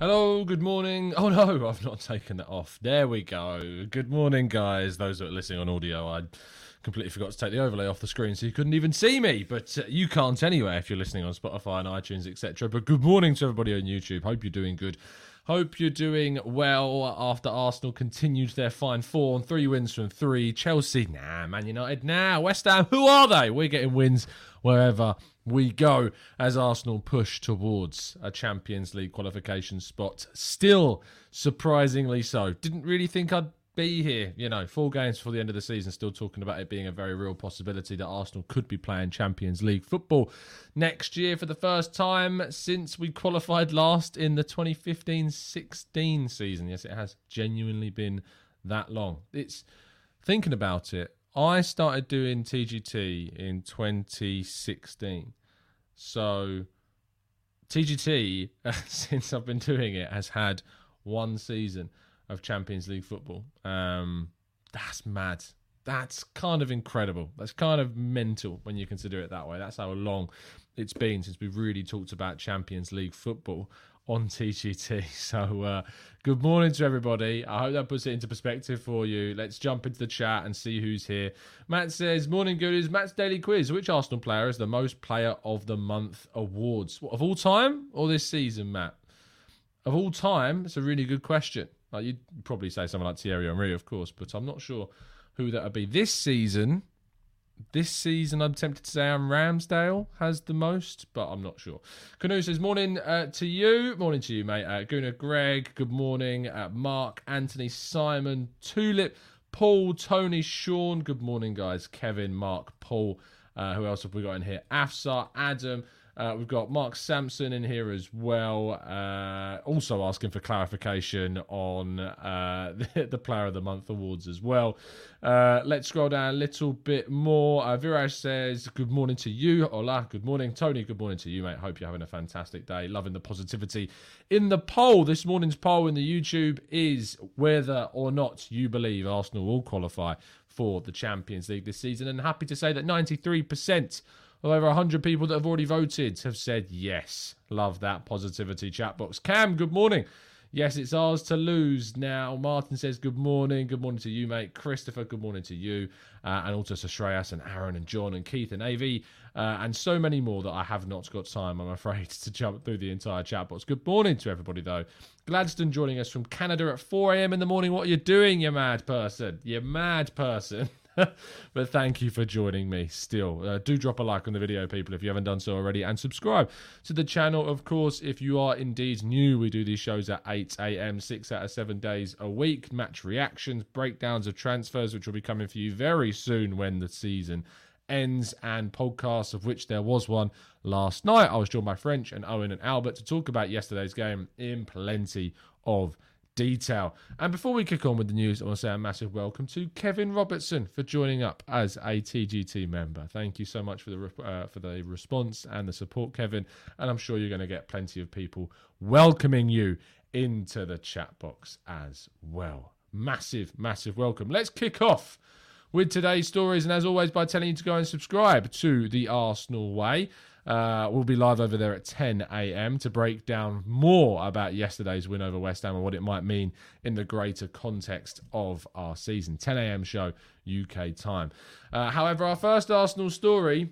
Hello, good morning. Oh no, I've not taken that off. There we go. Good morning, guys. Those that are listening on audio, I completely forgot to take the overlay off the screen, so you couldn't even see me. But uh, you can't anyway if you're listening on Spotify and iTunes, etc. But good morning to everybody on YouTube. Hope you're doing good. Hope you're doing well after Arsenal continued their fine form. Three wins from three. Chelsea, nah. Man United, nah. West Ham, who are they? We're getting wins wherever we go as Arsenal push towards a Champions League qualification spot. Still, surprisingly so. Didn't really think I'd be here, you know, four games before the end of the season, still talking about it being a very real possibility that Arsenal could be playing Champions League football next year for the first time since we qualified last in the 2015 16 season. Yes, it has genuinely been that long. It's thinking about it, I started doing TGT in 2016. So TGT, since I've been doing it, has had one season of Champions League football. Um, that's mad. That's kind of incredible. That's kind of mental when you consider it that way. That's how long it's been since we've really talked about Champions League football on TGT. So, uh, good morning to everybody. I hope that puts it into perspective for you. Let's jump into the chat and see who's here. Matt says, Morning, goodies. Matt's daily quiz. Which Arsenal player is the most player of the month awards? What, of all time or this season, Matt? Of all time, it's a really good question. Like you'd probably say someone like Thierry Henry, of course, but I'm not sure who that would be. This season, this season, I'm tempted to say Aaron Ramsdale has the most, but I'm not sure. Canoe says, Morning uh, to you. Morning to you, mate. Uh, Guna Greg, good morning. Uh, Mark, Anthony, Simon, Tulip, Paul, Tony, Sean, good morning, guys. Kevin, Mark, Paul. Uh, who else have we got in here? Afsar, Adam. Uh, we've got Mark Sampson in here as well. Uh, also asking for clarification on uh, the, the Player of the Month awards as well. Uh, let's scroll down a little bit more. Uh, Viraj says, Good morning to you. Hola, good morning. Tony, good morning to you, mate. Hope you're having a fantastic day. Loving the positivity in the poll. This morning's poll in the YouTube is whether or not you believe Arsenal will qualify for the Champions League this season. And happy to say that 93% of over 100 people that have already voted have said yes. Love that positivity chat box. Cam, good morning. Yes, it's ours to lose now. Martin says good morning. Good morning to you, mate. Christopher, good morning to you. Uh, and also to Shreyas and Aaron and John and Keith and AV uh, and so many more that I have not got time, I'm afraid, to jump through the entire chat box. Good morning to everybody, though. Gladstone joining us from Canada at 4 a.m. in the morning. What are you doing, you mad person? You mad person. but thank you for joining me still. Uh, do drop a like on the video, people, if you haven't done so already, and subscribe to the channel, of course, if you are indeed new. We do these shows at 8 a.m., six out of seven days a week. Match reactions, breakdowns of transfers, which will be coming for you very soon when the season ends, and podcasts, of which there was one last night. I was joined by French and Owen and Albert to talk about yesterday's game in plenty of detail. And before we kick on with the news, I want to say a massive welcome to Kevin Robertson for joining up as a TGT member. Thank you so much for the uh, for the response and the support, Kevin. And I'm sure you're going to get plenty of people welcoming you into the chat box as well. Massive, massive welcome. Let's kick off with today's stories, and as always, by telling you to go and subscribe to the Arsenal Way. Uh, we'll be live over there at 10 a.m. to break down more about yesterday's win over West Ham and what it might mean in the greater context of our season. 10 a.m. show, UK time. Uh, however, our first Arsenal story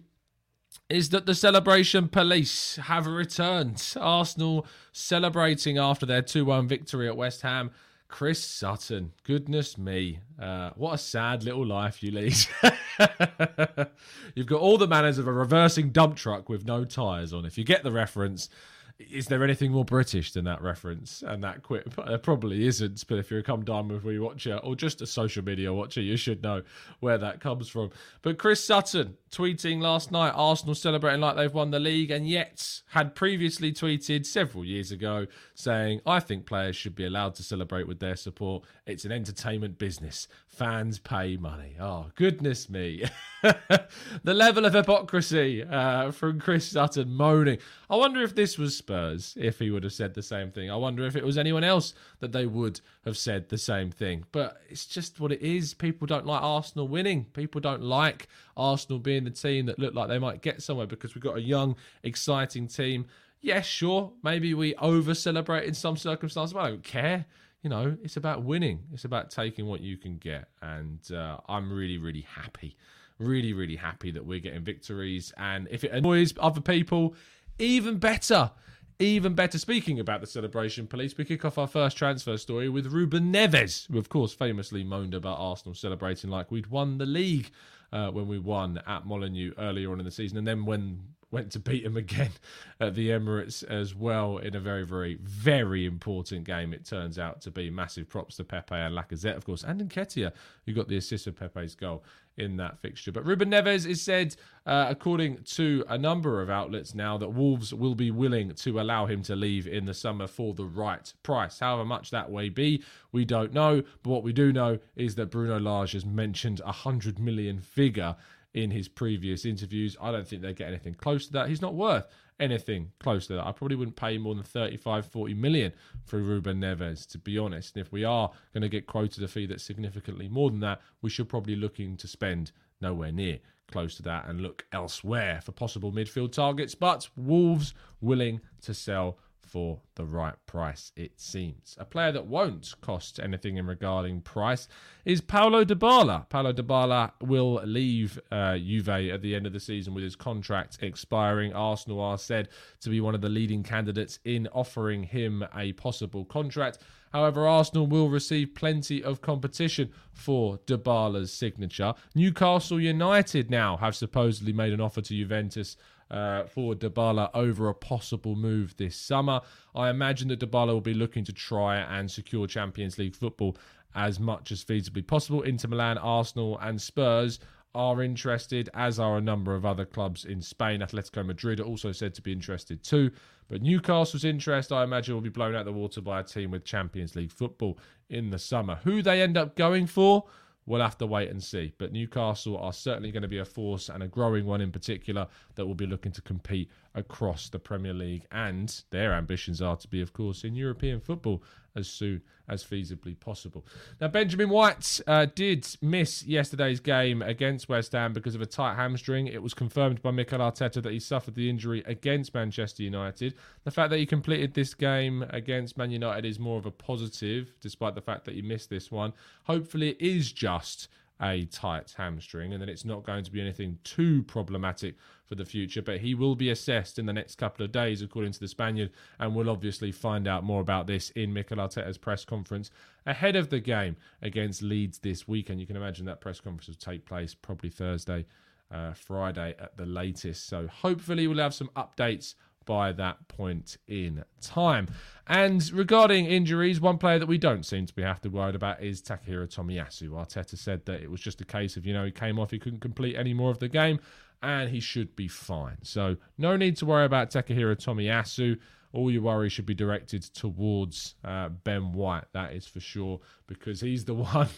is that the celebration police have returned. Arsenal celebrating after their 2 1 victory at West Ham Chris Sutton, goodness me, uh, what a sad little life you lead. You've got all the manners of a reversing dump truck with no tyres on. If you get the reference, is there anything more British than that reference and that quip? There probably isn't, but if you're a Come Me watcher or just a social media watcher, you should know where that comes from. But Chris Sutton tweeting last night Arsenal celebrating like they've won the league, and yet had previously tweeted several years ago saying, I think players should be allowed to celebrate with their support. It's an entertainment business. Fans pay money. Oh, goodness me. the level of hypocrisy uh, from Chris Sutton moaning. I wonder if this was Spurs, if he would have said the same thing. I wonder if it was anyone else that they would have said the same thing. But it's just what it is. People don't like Arsenal winning. People don't like Arsenal being the team that look like they might get somewhere because we've got a young, exciting team. Yes, yeah, sure, maybe we over celebrate in some circumstances, but I don't care you know, it's about winning. It's about taking what you can get. And uh, I'm really, really happy. Really, really happy that we're getting victories. And if it annoys other people, even better. Even better. Speaking about the celebration police, we kick off our first transfer story with Ruben Neves, who, of course, famously moaned about Arsenal celebrating like we'd won the league uh, when we won at Molineux earlier on in the season. And then when went to beat him again at the Emirates as well in a very, very, very important game. It turns out to be massive props to Pepe and Lacazette, of course, and Nketiah, who got the assist of Pepe's goal in that fixture. But Ruben Neves is said, uh, according to a number of outlets now, that Wolves will be willing to allow him to leave in the summer for the right price. However much that may be, we don't know. But what we do know is that Bruno Lage has mentioned a 100 million figure in his previous interviews. I don't think they get anything close to that. He's not worth anything close to that. I probably wouldn't pay more than 35, 40 million for Ruben Neves, to be honest. And if we are going to get quoted a fee that's significantly more than that, we should probably looking to spend nowhere near close to that and look elsewhere for possible midfield targets. But Wolves willing to sell for the right price, it seems. A player that won't cost anything in regarding price is Paulo Dybala. Paulo Dybala will leave uh, Juve at the end of the season with his contract expiring. Arsenal are said to be one of the leading candidates in offering him a possible contract. However, Arsenal will receive plenty of competition for Dybala's signature. Newcastle United now have supposedly made an offer to Juventus uh, for Dybala over a possible move this summer. I imagine that Dybala will be looking to try and secure Champions League football as much as feasibly possible. Inter Milan, Arsenal, and Spurs are interested, as are a number of other clubs in Spain. Atletico Madrid are also said to be interested too. But Newcastle's interest, I imagine, will be blown out the water by a team with Champions League football in the summer. Who they end up going for? We'll have to wait and see. But Newcastle are certainly going to be a force and a growing one in particular that will be looking to compete across the Premier League. And their ambitions are to be, of course, in European football as soon as feasibly possible. Now, Benjamin White uh, did miss yesterday's game against West Ham because of a tight hamstring. It was confirmed by Mikel Arteta that he suffered the injury against Manchester United. The fact that he completed this game against Man United is more of a positive, despite the fact that he missed this one. Hopefully, it is just a tight hamstring, and then it's not going to be anything too problematic for the future. But he will be assessed in the next couple of days, according to the Spaniard, and we'll obviously find out more about this in Mikel Arteta's press conference ahead of the game against Leeds this weekend. You can imagine that press conference will take place probably Thursday, uh, Friday at the latest. So hopefully we'll have some updates by that point in time. And regarding injuries, one player that we don't seem to be have to worried about is Takehiro Tomiyasu. Arteta said that it was just a case of, you know, he came off, he couldn't complete any more of the game, and he should be fine. So no need to worry about Takehiro Tomiyasu. All your worry should be directed towards uh, Ben White, that is for sure, because he's the one,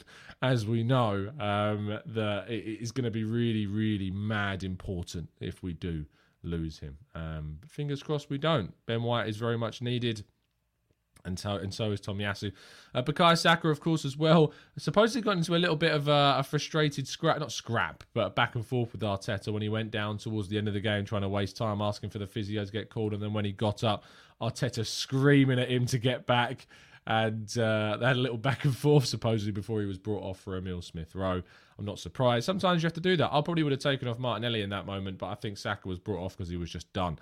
as we know, um, that it is going to be really, really mad important if we do lose him. Um, fingers crossed we don't. Ben White is very much needed. And so, and so is Tomiyasu. Uh, Bukayo Saka, of course, as well. Supposedly got into a little bit of a, a, frustrated scrap, not scrap, but back and forth with Arteta when he went down towards the end of the game, trying to waste time, asking for the physio to get called. And then when he got up, Arteta screaming at him to get back. And uh, they had a little back and forth, supposedly, before he was brought off for Emil Smith Rowe. I'm not surprised. Sometimes you have to do that. I probably would have taken off Martinelli in that moment, but I think Saka was brought off because he was just done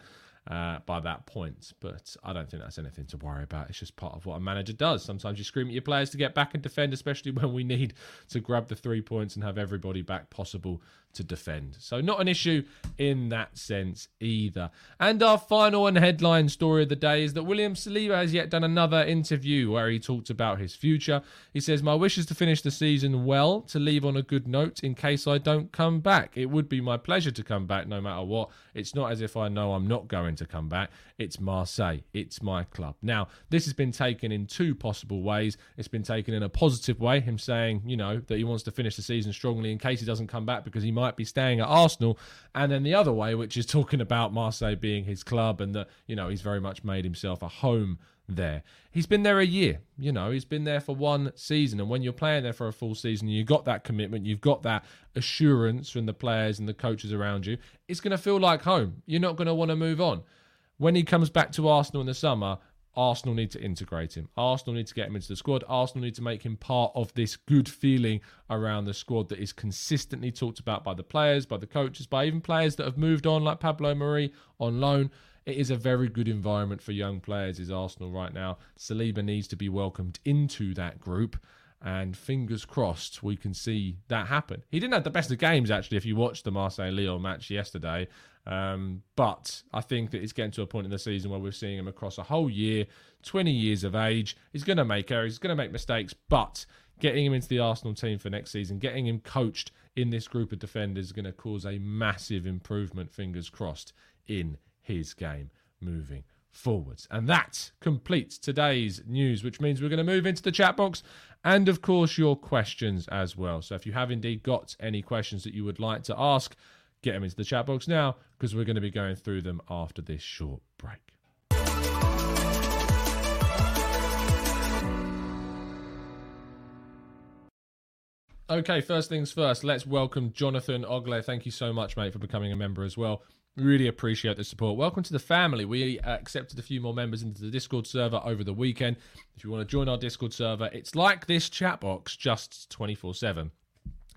uh, by that point. But I don't think that's anything to worry about. It's just part of what a manager does. Sometimes you scream at your players to get back and defend, especially when we need to grab the three points and have everybody back possible to defend. So, not an issue in that sense either. And our final and headline story of the day is that William Saliba has yet done another interview where he talked about his future. He says, My wish is to finish the season well, to leave on a good note in case I don't come back. It would be my pleasure to come back no matter what. It's not as if I know I'm not going to come back. It's Marseille, it's my club. Now, this has been taken in two possible ways. It's been taken in a positive way, him saying, you know, that he wants to finish the season strongly in case he doesn't come back because he might might be staying at Arsenal, and then the other way, which is talking about Marseille being his club and that you know he's very much made himself a home there. He's been there a year, you know, he's been there for one season. And when you're playing there for a full season, you've got that commitment, you've got that assurance from the players and the coaches around you, it's going to feel like home. You're not going to want to move on. When he comes back to Arsenal in the summer, Arsenal need to integrate him. Arsenal need to get him into the squad. Arsenal need to make him part of this good feeling around the squad that is consistently talked about by the players, by the coaches, by even players that have moved on, like Pablo Mari on loan. It is a very good environment for young players, is Arsenal right now. Saliba needs to be welcomed into that group. And fingers crossed, we can see that happen. He didn't have the best of games, actually, if you watched the Marseille Lyon match yesterday. Um, but I think that it's getting to a point in the season where we're seeing him across a whole year, 20 years of age. He's going to make errors, he's going to make mistakes, but getting him into the Arsenal team for next season, getting him coached in this group of defenders is going to cause a massive improvement, fingers crossed, in his game moving forwards. And that completes today's news, which means we're going to move into the chat box and, of course, your questions as well. So if you have indeed got any questions that you would like to ask, get them into the chat box now because we're going to be going through them after this short break. Okay, first things first, let's welcome Jonathan Ogle. Thank you so much, mate, for becoming a member as well. Really appreciate the support. Welcome to the family. We accepted a few more members into the Discord server over the weekend. If you want to join our Discord server, it's like this chat box, just 24 7.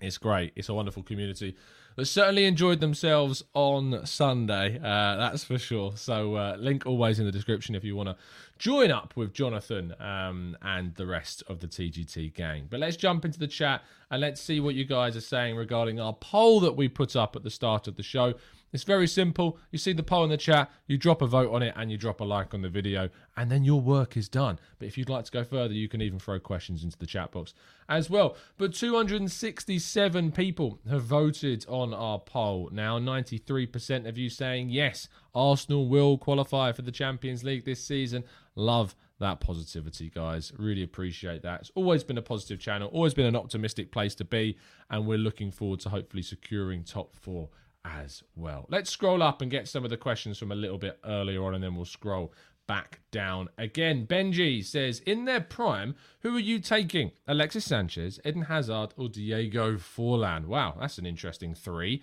It's great. It's a wonderful community that certainly enjoyed themselves on Sunday. Uh, that's for sure. So, uh, link always in the description if you want to join up with Jonathan um, and the rest of the TGT gang. But let's jump into the chat and let's see what you guys are saying regarding our poll that we put up at the start of the show. It's very simple. You see the poll in the chat, you drop a vote on it, and you drop a like on the video, and then your work is done. But if you'd like to go further, you can even throw questions into the chat box as well. But 267 people have voted on our poll. Now, 93% of you saying yes, Arsenal will qualify for the Champions League this season. Love that positivity, guys. Really appreciate that. It's always been a positive channel, always been an optimistic place to be, and we're looking forward to hopefully securing top four as well. Let's scroll up and get some of the questions from a little bit earlier on, and then we'll scroll back down again. Benji says, In their prime, who are you taking? Alexis Sanchez, Eden Hazard, or Diego Forlan? Wow, that's an interesting three.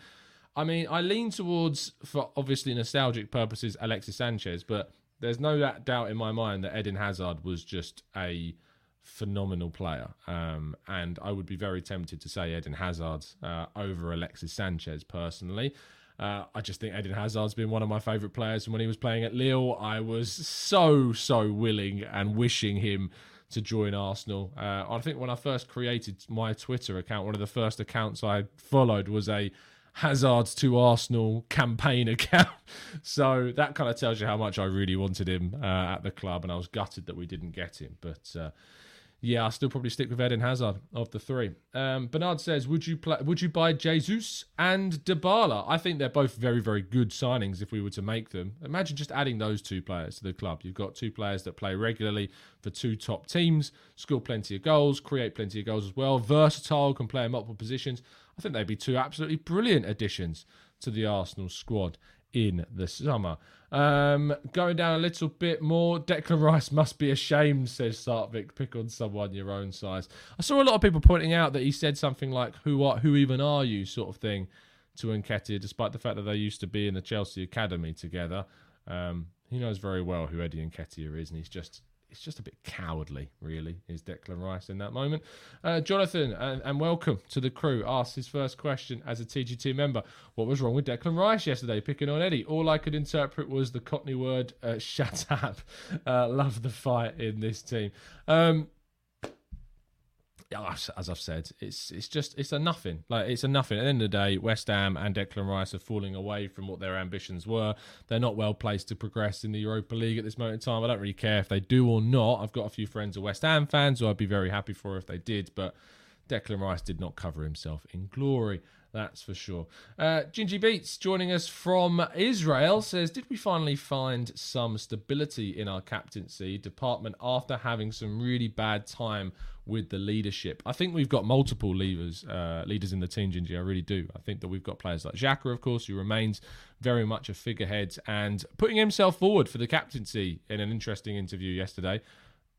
I mean, I lean towards, for obviously nostalgic purposes, Alexis Sanchez, but there's no doubt in my mind that Eden Hazard was just a phenomenal player. Um, and I would be very tempted to say Eden Hazard uh, over Alexis Sanchez personally. Uh, I just think Eden Hazard's been one of my favourite players. And when he was playing at Lille, I was so, so willing and wishing him to join Arsenal. Uh, I think when I first created my Twitter account, one of the first accounts I followed was a Hazard to Arsenal campaign account. so that kind of tells you how much I really wanted him uh, at the club, and I was gutted that we didn't get him. But uh, yeah, I'll still probably stick with Eden Hazard of the three. Um, Bernard says, "Would you play? Would you buy Jesus and Dybala? I think they're both very, very good signings if we were to make them. Imagine just adding those two players to the club. You've got two players that play regularly for two top teams, score plenty of goals, create plenty of goals as well. Versatile, can play in multiple positions. I think they'd be two absolutely brilliant additions to the Arsenal squad in the summer. Um, going down a little bit more, Declan Rice must be ashamed, says Sartvik. Pick on someone your own size. I saw a lot of people pointing out that he said something like, "Who are? Who even are you?" sort of thing to Nketiah, despite the fact that they used to be in the Chelsea academy together. Um, he knows very well who Eddie Nketiah is, and he's just it's just a bit cowardly, really, is Declan Rice in that moment. Uh, Jonathan, and, and, welcome to the crew, asked his first question as a TGT member. What was wrong with Declan Rice yesterday, picking on Eddie? All I could interpret was the Cockney word, uh, shut up. Uh, love the fight in this team. Um, as I've said, it's it's just it's a nothing. Like it's a nothing. At the end of the day, West Ham and Declan Rice are falling away from what their ambitions were. They're not well placed to progress in the Europa League at this moment in time. I don't really care if they do or not. I've got a few friends of West Ham fans who I'd be very happy for if they did, but Declan Rice did not cover himself in glory. That's for sure. Uh, Gingy Beats joining us from Israel says, Did we finally find some stability in our captaincy department after having some really bad time with the leadership? I think we've got multiple levers, uh, leaders in the team, Gingy. I really do. I think that we've got players like Xhaka, of course, who remains very much a figurehead and putting himself forward for the captaincy in an interesting interview yesterday.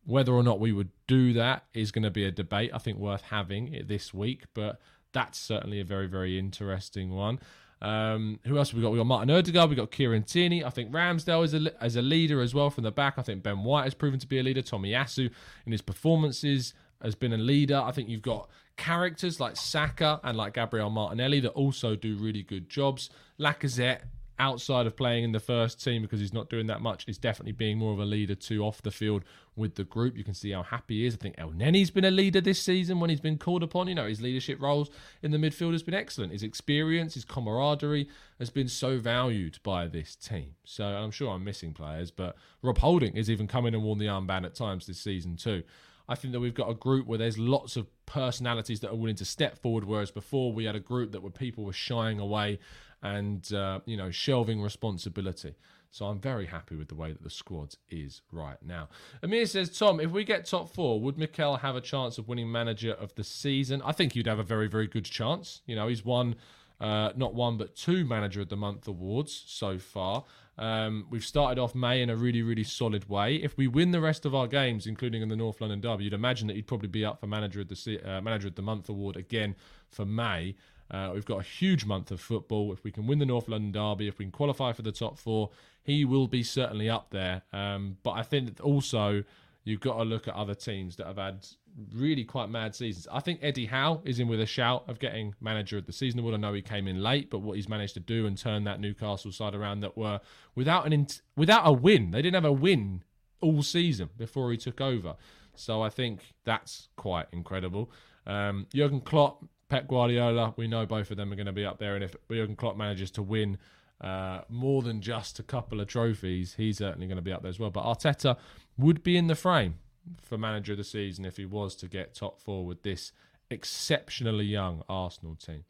Whether or not we would do that is going to be a debate, I think, worth having this week. But that's certainly a very, very interesting one. Um, who else have we got? We got Martin Odegaard, we got Kieran Tierney. I think Ramsdale is a, as a leader as well from the back. I think Ben White has proven to be a leader. Tomiyasu in his performances has been a leader. I think you've got characters like Saka and like Gabriel Martinelli that also do really good jobs. Lacazette outside of playing in the first team because he's not doing that much is definitely being more of a leader too off the field with the group. You can see how happy he is. I think Elneny's been a leader this season when he's been called upon. You know, his leadership roles in the midfield has been excellent. His experience, his camaraderie has been so valued by this team. So I'm sure I'm missing players, but Rob Holding is even coming and worn the armband at times this season too. I think that we've got a group where there's lots of personalities that are willing to step forward, whereas before we had a group that where people were shying away and uh, you know shelving responsibility. So I'm very happy with the way that the squad is right now. Amir says, Tom, if we get top four, would Mikel have a chance of winning manager of the season? I think he'd have a very, very good chance. You know, he's won uh, not one but two manager of the month awards so far. Um, we've started off May in a really, really solid way. If we win the rest of our games, including in the North London Derby, you'd imagine that he'd probably be up for manager of the uh, manager of the month award again for May. Uh, we've got a huge month of football. If we can win the North London Derby, if we can qualify for the top four, he will be certainly up there. Um, but I think also you've got to look at other teams that have had really quite mad seasons. I think Eddie Howe is in with a shout of getting manager of the season award. I know he came in late, but what he's managed to do and turn that Newcastle side around that were without an in- without a win. They didn't have a win all season before he took over. So I think that's quite incredible. Um, Jurgen Klopp Pep Guardiola, we know both of them are going to be up there. And if Jurgen Klopp manages to win uh, more than just a couple of trophies, he's certainly going to be up there as well. But Arteta would be in the frame for manager of the season if he was to get top four with this exceptionally young Arsenal team.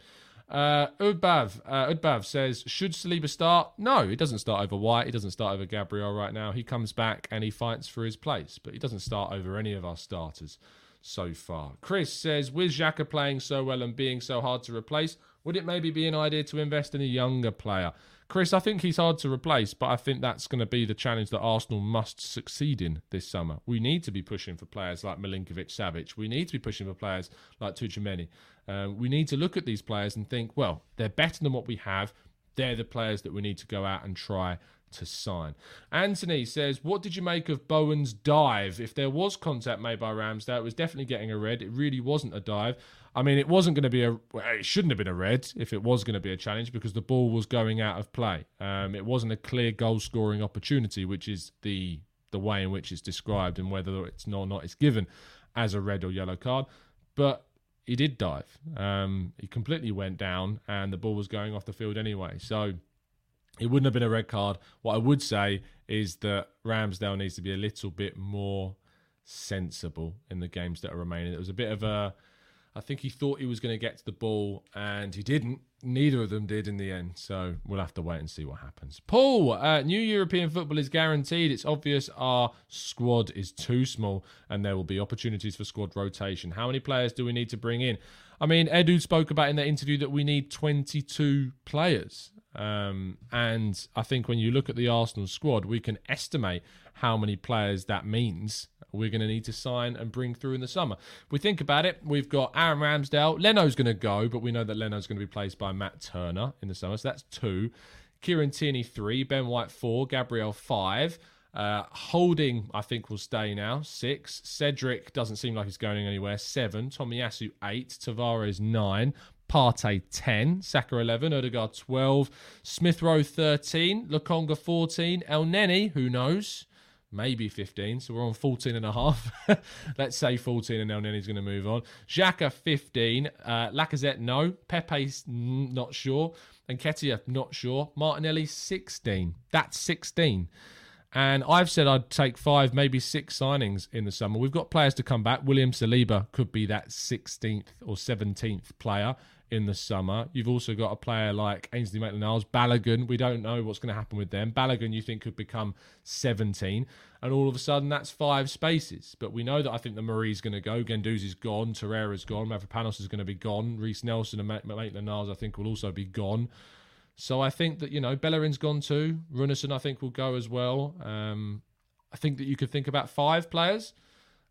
Uh, Udbav, uh, Udbav says, should Saliba start? No, he doesn't start over White. He doesn't start over Gabriel right now. He comes back and he fights for his place, but he doesn't start over any of our starters so far. Chris says, with Xhaka playing so well and being so hard to replace, would it maybe be an idea to invest in a younger player? Chris, I think he's hard to replace, but I think that's going to be the challenge that Arsenal must succeed in this summer. We need to be pushing for players like Milinkovic Savic. We need to be pushing for players like Tchouameni. Uh, we need to look at these players and think, well, they're better than what we have. They're the players that we need to go out and try to sign. Anthony says, What did you make of Bowen's dive? If there was contact made by Ramsdale, it was definitely getting a red. It really wasn't a dive. I mean, it wasn't going to be a. It shouldn't have been a red if it was going to be a challenge because the ball was going out of play. Um, it wasn't a clear goal scoring opportunity, which is the the way in which it's described and whether it's not or not it's given as a red or yellow card. But he did dive. Um, he completely went down, and the ball was going off the field anyway. So it wouldn't have been a red card. What I would say is that Ramsdale needs to be a little bit more sensible in the games that are remaining. It was a bit of a I think he thought he was going to get to the ball and he didn't. Neither of them did in the end. So we'll have to wait and see what happens. Paul, uh, new European football is guaranteed. It's obvious our squad is too small and there will be opportunities for squad rotation. How many players do we need to bring in? I mean, Edu spoke about in the interview that we need 22 players. Um, and I think when you look at the Arsenal squad, we can estimate how many players that means we're going to need to sign and bring through in the summer. If we think about it, we've got Aaron Ramsdale. Leno's going to go, but we know that Leno's going to be placed by Matt Turner in the summer. So that's two. Kieran Tierney, three. Ben White, four. Gabriel, five. Uh, Holding, I think, will stay now. Six. Cedric doesn't seem like he's going anywhere. Seven. Tomiyasu, eight. Tavares, nine. Partey 10, Saka 11, Odegaard 12, Smith Rowe 13, Lokonga 14, Elneny, who knows, maybe 15. So we're on 14 and a half. Let's say 14 and Elneny's going to move on. Xhaka 15. Uh, Lacazette, no. Pepe's not sure. Nketiah, not sure. Martinelli 16. That's 16. And I've said I'd take five, maybe six signings in the summer. We've got players to come back. William Saliba could be that 16th or 17th player in the summer. You've also got a player like Ainsley Maitland-Niles, Balogun. We don't know what's going to happen with them. Balogun, you think, could become 17. And all of a sudden, that's five spaces. But we know that I think the Mari's going to go. Guendouzi's gone. Torreira's gone. Mavropanos is going to be gone. Reiss Nelson and Maitland-Niles, I think, will also be gone. So I think that, you know, Bellerin's gone too. Runarsson, I think, will go as well. Um, I think that you could think about five players.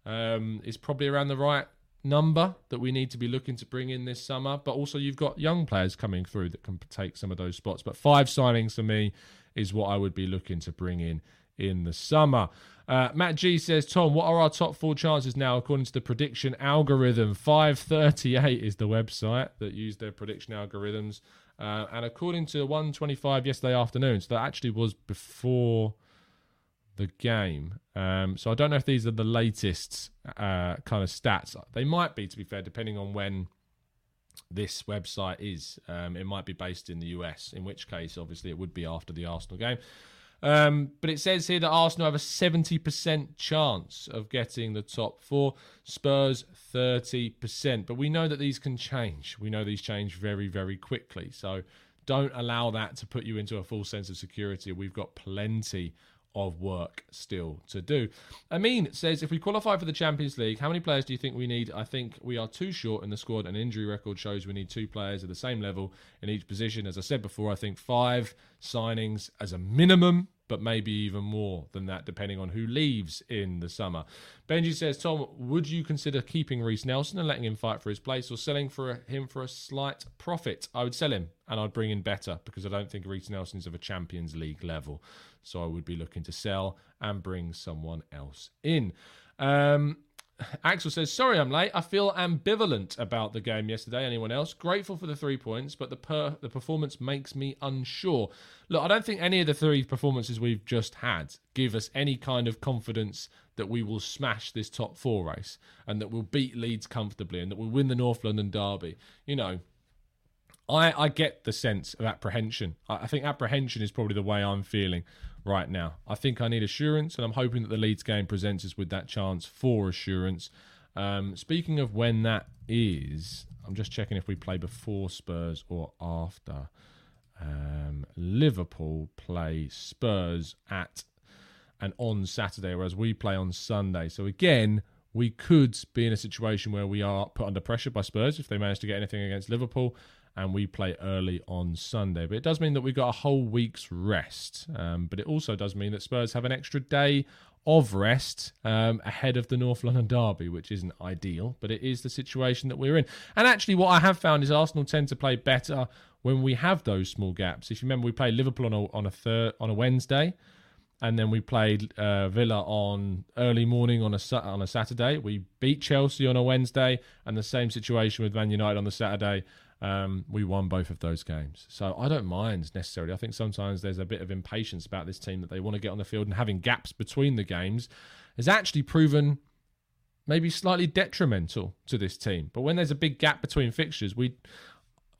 Um, is probably around the right number that we need to be looking to bring in this summer. But also, you've got young players coming through that can take some of those spots. But five signings for me is what I would be looking to bring in in the summer. Uh, Matt G says, Tom, what are our top four chances now according to the prediction algorithm? 538 is the website that used their prediction algorithms. Uh, and according to 125 yesterday afternoon, so that actually was before the game. Um, so I don't know if these are the latest uh, kind of stats. They might be, to be fair, depending on when this website is. Um, it might be based in the US, in which case, obviously, it would be after the Arsenal game. Um, but it says here that Arsenal have a 70% chance of getting the top four, Spurs 30%. But we know that these can change. We know these change very, very quickly. So don't allow that to put you into a full sense of security. We've got plenty of work still to do. Amin says, if we qualify for the Champions League, how many players do you think we need? I think we are too short in the squad. An injury record shows we need two players at the same level in each position. As I said before, I think five signings as a minimum but maybe even more than that, depending on who leaves in the summer. Benji says, Tom, would you consider keeping Reiss Nelson and letting him fight for his place or selling for him for a slight profit? I would sell him and I'd bring in better because I don't think Reiss Nelson is of a Champions League level. So I would be looking to sell and bring someone else in. Um, Axel says, "Sorry, I'm late. I feel ambivalent about the game yesterday. Anyone else? Grateful for the three points, but the per- the performance makes me unsure. Look, I don't think any of the three performances we've just had give us any kind of confidence that we will smash this top four race and that we'll beat Leeds comfortably and that we'll win the North London derby. You know, I, I get the sense of apprehension. I, I think apprehension is probably the way I'm feeling right now. I think I need assurance, and I'm hoping that the Leeds game presents us with that chance for assurance. Um, speaking of when that is, I'm just checking if we play before Spurs or after. Um, Liverpool play Spurs at and on Saturday, whereas we play on Sunday. So again, we could be in a situation where we are put under pressure by Spurs if they manage to get anything against Liverpool and we play early on Sunday. But it does mean that we've got a whole week's rest. Um, but it also does mean that Spurs have an extra day of rest um, ahead of the North London derby, which isn't ideal, but it is the situation that we're in. And actually, what I have found is Arsenal tend to play better when we have those small gaps. If you remember, we played Liverpool on a on a third on a Wednesday. And then we played uh, Villa on early morning on a on a Saturday. We beat Chelsea on a Wednesday, and the same situation with Man United on the Saturday. Um, we won both of those games. So I don't mind necessarily. I think sometimes there's a bit of impatience about this team that they want to get on the field and having gaps between the games has actually proven maybe slightly detrimental to this team. But when there's a big gap between fixtures, we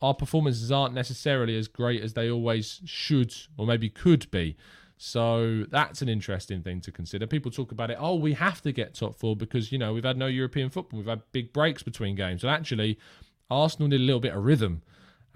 our performances aren't necessarily as great as they always should or maybe could be. So that's an interesting thing to consider. People talk about it, oh, we have to get top four because, you know, we've had no European football. We've had big breaks between games. And actually, Arsenal need a little bit of rhythm.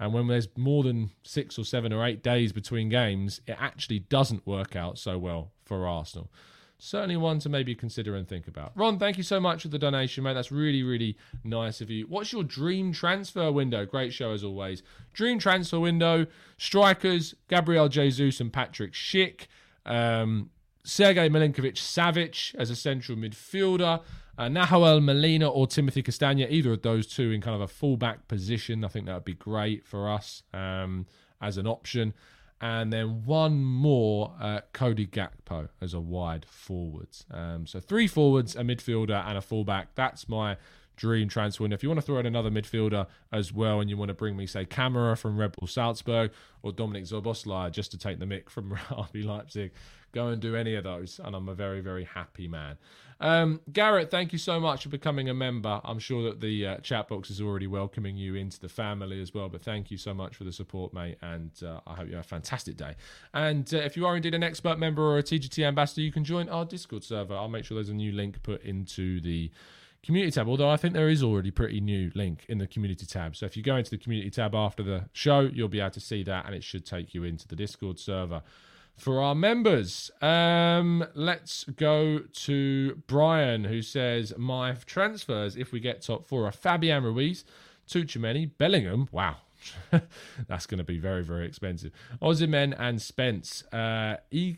And when there's more than six or seven or eight days between games, it actually doesn't work out so well for Arsenal certainly one to maybe consider and think about. Ron, thank you so much for the donation, mate. That's really, really nice of you. What's your dream transfer window? Great show as always. Dream transfer window: strikers Gabriel Jesus and Patrick Schick, um, Sergei Milinkovic Savic as a central midfielder. Uh, Nahuel Molina or Timothy Castagne, either of those two in kind of a fullback position. I think that would be great for us um, as an option and then one more uh, Cody Gakpo as a wide forwards. Um, so three forwards, a midfielder, and a fullback. That's my dream transfer. If you want to throw in another midfielder as well, and you want to bring me, say, Kamara from Red Bull Salzburg or Dominic Szoboszlai just to take the mick from RB Leipzig, go and do any of those, and I'm a very, very happy man. Um, Garrett, thank you so much for becoming a member. I'm sure that the uh, chat box is already welcoming you into the family as well. But thank you so much for the support, mate. And uh, I hope you have a fantastic day. And uh, if you are indeed an expert member or a TGT ambassador, you can join our Discord server. I'll make sure there's a new link put into the community tab although i think there is already pretty new link in the community tab so if you go into the community tab after the show you'll be able to see that and it should take you into the discord server for our members. Um, let's go to Brian, who says my transfers, if we get top four, are Fabian Ruiz, Tchouameni, Bellingham. Wow. That's going to be very, very expensive. Osimhen and Spence. Uh, I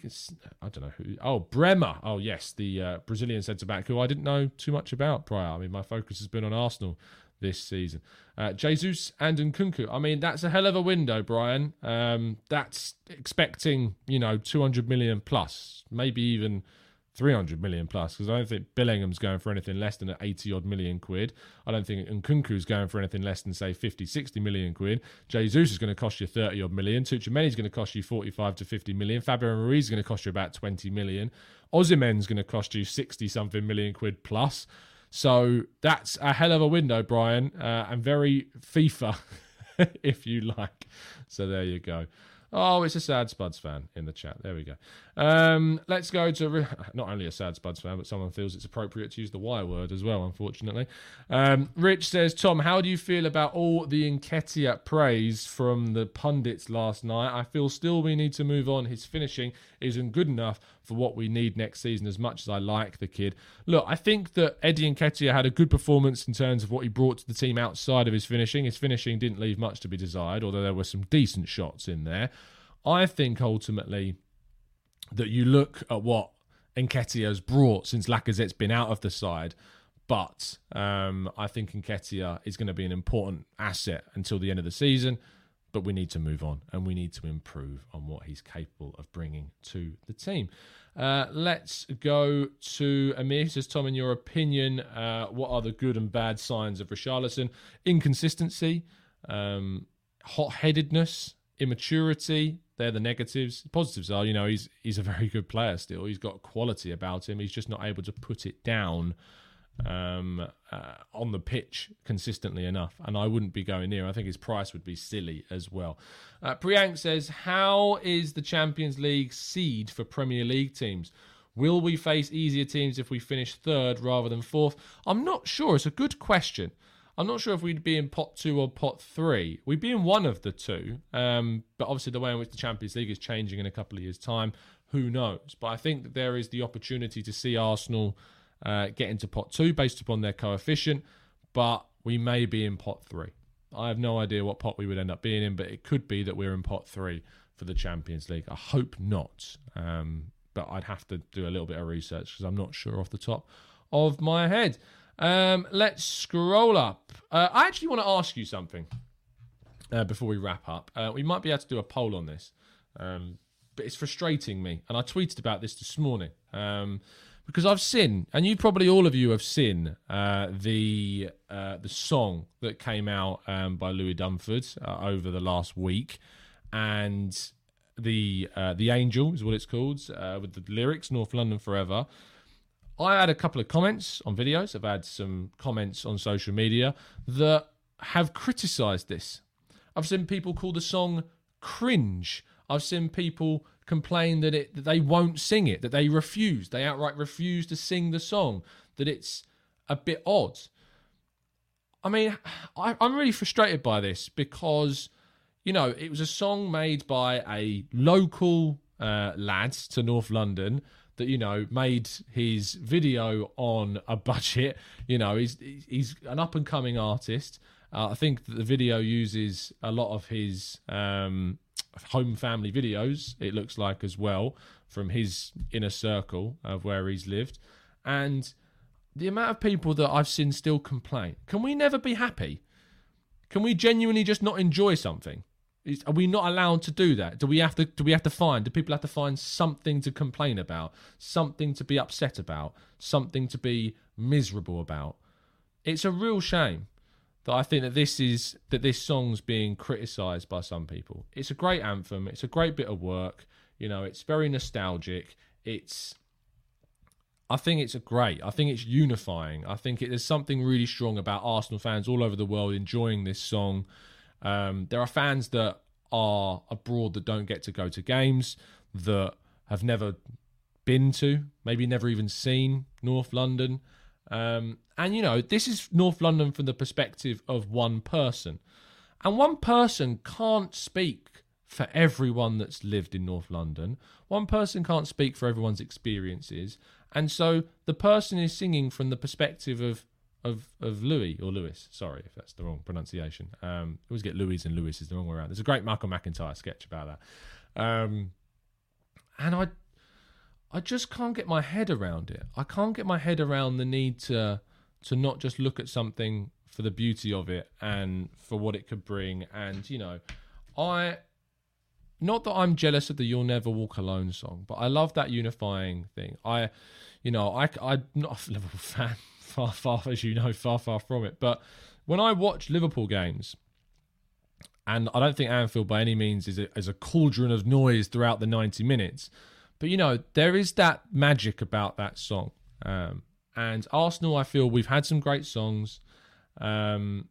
don't know who. Oh, Bremer. Oh, yes, the uh, Brazilian centre back who I didn't know too much about prior. I mean, my focus has been on Arsenal this season. Uh, Jesus and Nkunku. I mean, that's a hell of a window, Brian. Um, that's expecting, you know, 200 million plus, maybe even 300 million plus, because I don't think Bellingham's going for anything less than 80 odd million quid. I don't think Nkunku's going for anything less than, say, 50, 60 million quid. Jesus is going to cost you 30 odd million. Tchouameni's going to cost you 45 to 50 million. Fabian Ruiz is going to cost you about 20 million. Osimhen's going to cost you 60 something million quid plus. So that's a hell of a window, Brian, uh, and very FIFA, if you like. So there you go. Oh, it's a sad Spuds fan in the chat. There we go. Um, let's go to not only a sad Spuds fan, but someone feels it's appropriate to use the Y word as well, unfortunately. Um, Rich says, Tom, how do you feel about all the Nketiah praise from the pundits last night? I feel still we need to move on. His finishing isn't good enough for what we need next season, as much as I like the kid. Look, I think that Eddie Nketiah had a good performance in terms of what he brought to the team outside of his finishing. His finishing didn't leave much to be desired, although there were some decent shots in there. I think ultimately that you look at what Nketiah has brought since Lacazette's been out of the side. But um, I think Nketiah is going to be an important asset until the end of the season. But we need to move on and we need to improve on what he's capable of bringing to the team. Uh, let's go to Amir. Says Tom, in your opinion, uh, what are the good and bad signs of Richarlison? Inconsistency, um, hot-headedness, immaturity, they're the negatives. Positives are, you know, he's he's a very good player still. He's got quality about him. He's just not able to put it down um, uh, on the pitch consistently enough. And I wouldn't be going near. I think his price would be silly as well. Uh, Priyank says, "How is the Champions League seed for Premier League teams?" Will we face easier teams if we finish third rather than fourth? I'm not sure. It's a good question. I'm not sure if we'd be in pot two or pot three. We'd be in one of the two. Um, but obviously, the way in which the Champions League is changing in a couple of years' time, who knows? But I think that there is the opportunity to see Arsenal uh, get into pot two based upon their coefficient. But we may be in pot three. I have no idea what pot we would end up being in, but it could be that we're in pot three for the Champions League. I hope not. Um, but I'd have to do a little bit of research because I'm not sure off the top of my head. Um, let's scroll up. Uh, I actually want to ask you something uh, before we wrap up. Uh, we might be able to do a poll on this, um, but it's frustrating me. And I tweeted about this this morning um, because I've seen, and you probably all of you have seen uh, the uh, the song that came out um, by Louis Dunford uh, over the last week, and the the Angel is what it's called with the lyrics "North London Forever." I had a couple of comments on videos. I've had some comments on social media that have criticised this. I've seen people call the song cringe. I've seen people complain that it that they won't sing it, that they refuse, they outright refuse to sing the song, that it's a bit odd. I mean, I, I'm really frustrated by this because, you know, it was a song made by a local uh, lad to North London that you know made his video on a budget. You know, he's he's an up and coming artist. Uh, I think that the video uses a lot of his um, home family videos. It looks like as well from his inner circle of where he's lived, and the amount of people that I've seen still complain. Can we never be happy? Can we genuinely just not enjoy something? Is, are we not allowed to do that? Do we have to? Do we have to find? Do people have to find something to complain about? Something to be upset about? Something to be miserable about? It's a real shame that I think that this is that this song's being criticised by some people. It's a great anthem. It's a great bit of work. You know, it's very nostalgic. It's I think it's a great. I think it's unifying. I think it, there's something really strong about Arsenal fans all over the world enjoying this song. Um, there are fans that are abroad that don't get to go to games, that have never been to, maybe never even seen North London. Um, and, you know, this is North London from the perspective of one person. And one person can't speak for everyone that's lived in North London. One person can't speak for everyone's experiences. And so the person is singing from the perspective of of of Louis or Lewis. Sorry if that's the wrong pronunciation. Um, I always get Louis and Lewis is the wrong way around. There's a great Michael McIntyre sketch about that. Um, and I I just can't get my head around it. I can't get my head around the need to to not just look at something for the beauty of it and for what it could bring. And you know, I not that I'm jealous of the "You'll Never Walk Alone" song, but I love that unifying thing. I, you know, I I'm not a Liverpool fan, far far as you know, far far from it. But when I watch Liverpool games, and I don't think Anfield by any means is a, is a cauldron of noise throughout the 90 minutes, but you know there is that magic about that song. Um, and Arsenal, I feel we've had some great songs. Um,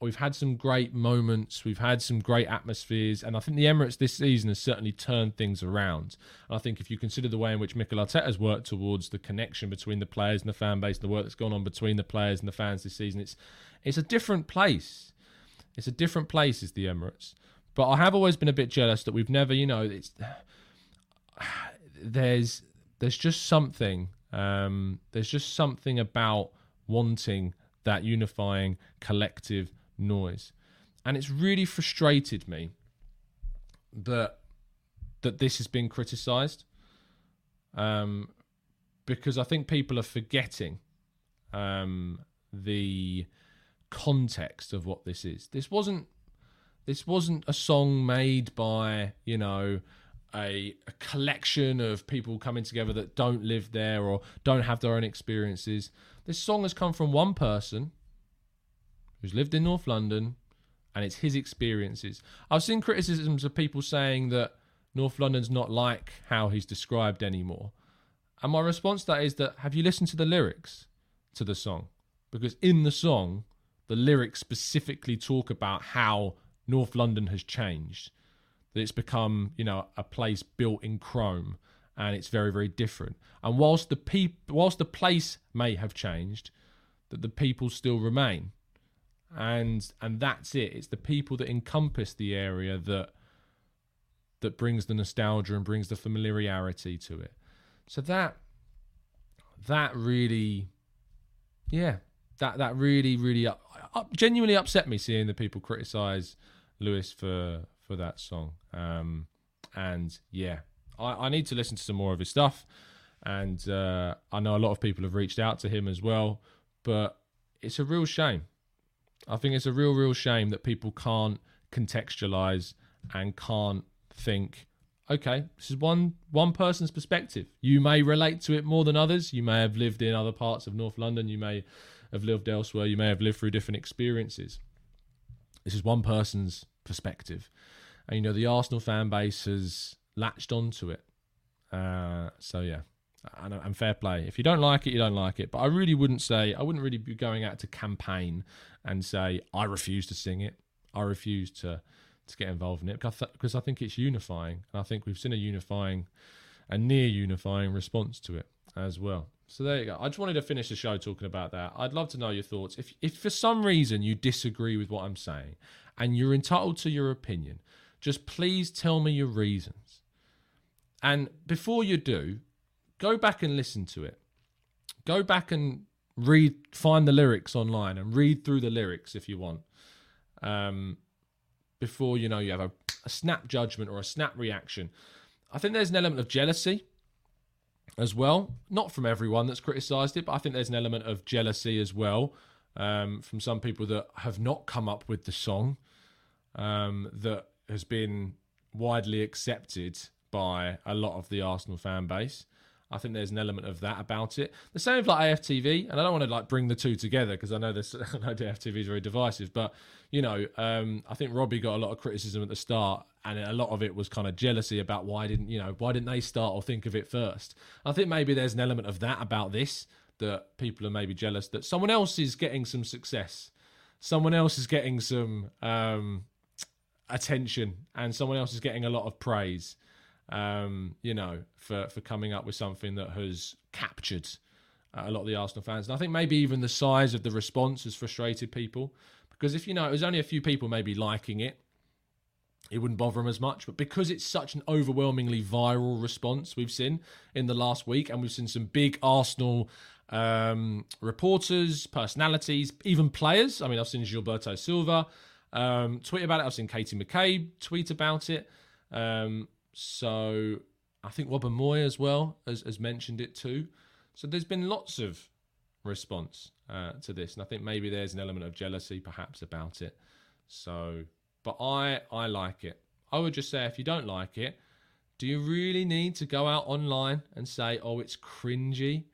we've had some great moments, we've had some great atmospheres, and I think the Emirates this season has certainly turned things around. And I think if you consider the way in which Mikel Arteta has worked towards the connection between the players and the fan base, and the work that's gone on between the players and the fans this season, it's it's a different place. It's a different place, is the Emirates. But I have always been a bit jealous that we've never, you know, it's there's there's just something um, there's just something about wanting that unifying collective noise. And it's really frustrated me that that this has been criticised. Um, because I think people are forgetting um, the context of what this is. This wasn't this wasn't a song made by you know a, a, collection of people coming together that don't live there or don't have their own experiences. This song has come from one person who's lived in North London, and it's his experiences. I've seen criticisms of people saying that North London's not like how he's described anymore. And my response to that is that have you listened to the lyrics to the song? Because in the song, the lyrics specifically talk about how North London has changed. That it's become, you know, a place built in chrome and it's very, very different. And whilst the whilst the place may have changed, that the people still remain and and that's it. It's the people that encompass the area that that brings the nostalgia and brings the familiarity to it. So that that really, yeah, that that really really up, up, genuinely upset me seeing the people criticize Lewis for for that song. Um, and yeah, I, I need to listen to some more of his stuff. And uh, I know a lot of people have reached out to him as well, but it's a real shame I think it's a real, real shame that people can't contextualize and can't think, okay, this is one one person's perspective. You may relate to it more than others. You may have lived in other parts of North London. You may have lived elsewhere. You may have lived through different experiences. This is one person's perspective, and you know the Arsenal fan base has latched onto it. Uh, so yeah, and, and fair play. If you don't like it, you don't like it. But I really wouldn't say I wouldn't really be going out to campaign and say I refuse to sing it. I refuse to to get involved in it because I think it's unifying. And I think we've seen a unifying, a near unifying response to it as well. So there you go. I just wanted to finish the show talking about that. I'd love to know your thoughts. If if for some reason you disagree with what I'm saying and you're entitled to your opinion, just please tell me your reasons. And before you do, go back and listen to it. Go back and read, find the lyrics online and read through the lyrics if you want. Um, before you know you have a, a snap judgment or a snap reaction. I think there's an element of jealousy as well. Not from everyone that's criticised it, but I think there's an element of jealousy as well um, from some people that have not come up with the song um, that has been widely accepted by a lot of the Arsenal fan base. I think there's an element of that about it. The same with like AFTV, and I don't want to like bring the two together because I know this. I know AFTV is very divisive, but you know, um, I think Robbie got a lot of criticism at the start, and a lot of it was kind of jealousy about why didn't you know why didn't they start or think of it first. I think maybe there's an element of that about this that people are maybe jealous that someone else is getting some success, someone else is getting some um, attention, and someone else is getting a lot of praise um, you know, for, for coming up with something that has captured uh, a lot of the Arsenal fans. And I think maybe even the size of the response has frustrated people because if you know it was only a few people maybe liking it, it wouldn't bother them as much. But because it's such an overwhelmingly viral response we've seen in the last week, and we've seen some big Arsenal um, reporters, personalities, even players. I mean, I've seen Gilberto Silva um, tweet about it. I've seen Katie McCabe tweet about it. Um, so I think Robin Moy as well has, has mentioned it too. So there's been lots of response uh, to this, and I think maybe there's an element of jealousy perhaps about it. So, but I I like it. I would just say if you don't like it, do you really need to go out online and say, "Oh, it's cringy,"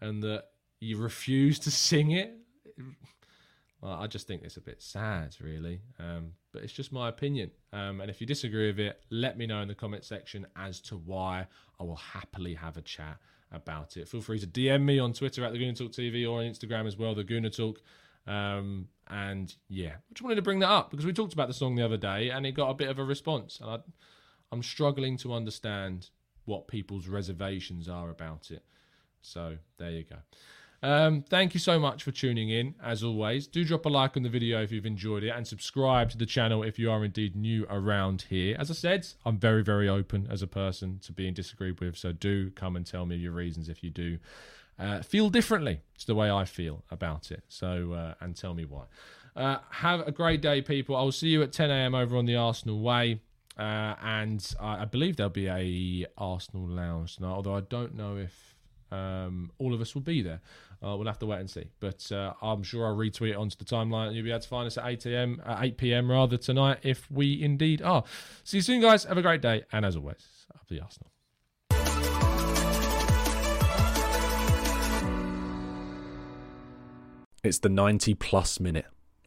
and that you refuse to sing it? Well, I just think it's a bit sad, really. Um, but it's just my opinion. Um, and if you disagree with it, let me know in the comment section as to why. I will happily have a chat about it. Feel free to DM me on Twitter at the Gooner Talk TV or on Instagram as well, the Gooner Talk. Um, and yeah, I just wanted to bring that up because we talked about the song the other day and it got a bit of a response. And I, I'm struggling to understand what people's reservations are about it. So there you go. Um, thank you so much for tuning in, as always. Do drop a like on the video if you've enjoyed it and subscribe to the channel if you are indeed new around here. As I said, I'm very, very open as a person to being disagreed with, so do come and tell me your reasons if you do uh, feel differently to the way I feel about it. So, uh, and tell me why. Uh, have a great day, people. I will see you at 10 a.m. over on the Arsenal Way. Uh, and I, I believe there'll be a Arsenal lounge tonight, although I don't know if um, all of us will be there. Uh, we'll have to wait and see. But uh, I'm sure I'll retweet it onto the timeline and you'll be able to find us at 8 a.m., uh, 8 p.m. rather tonight if we indeed are. See you soon, guys. Have a great day. And as always, up the Arsenal. It's the 90 plus minute